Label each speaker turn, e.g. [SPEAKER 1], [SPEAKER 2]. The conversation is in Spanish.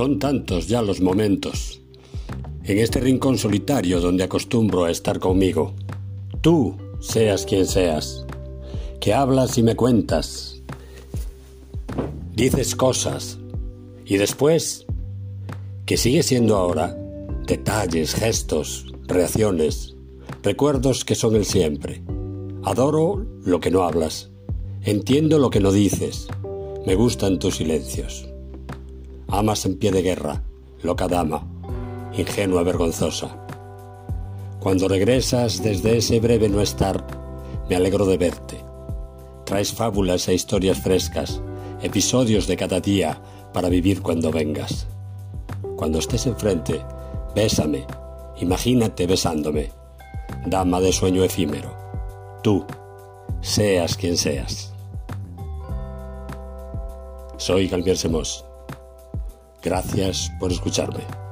[SPEAKER 1] Son tantos ya los momentos. En este rincón solitario donde acostumbro a estar conmigo. Tú, seas quien seas, que hablas y me cuentas. Dices cosas. Y después, que sigue siendo ahora, detalles, gestos, reacciones, recuerdos que son el siempre. Adoro lo que no hablas. Entiendo lo que no dices. Me gustan tus silencios. Amas en pie de guerra, loca dama, ingenua vergonzosa. Cuando regresas desde ese breve no estar, me alegro de verte. Traes fábulas e historias frescas, episodios de cada día para vivir cuando vengas. Cuando estés enfrente, bésame, imagínate besándome. Dama de sueño efímero. Tú, seas quien seas. Soy Galvier Semos. Gracias por escucharme.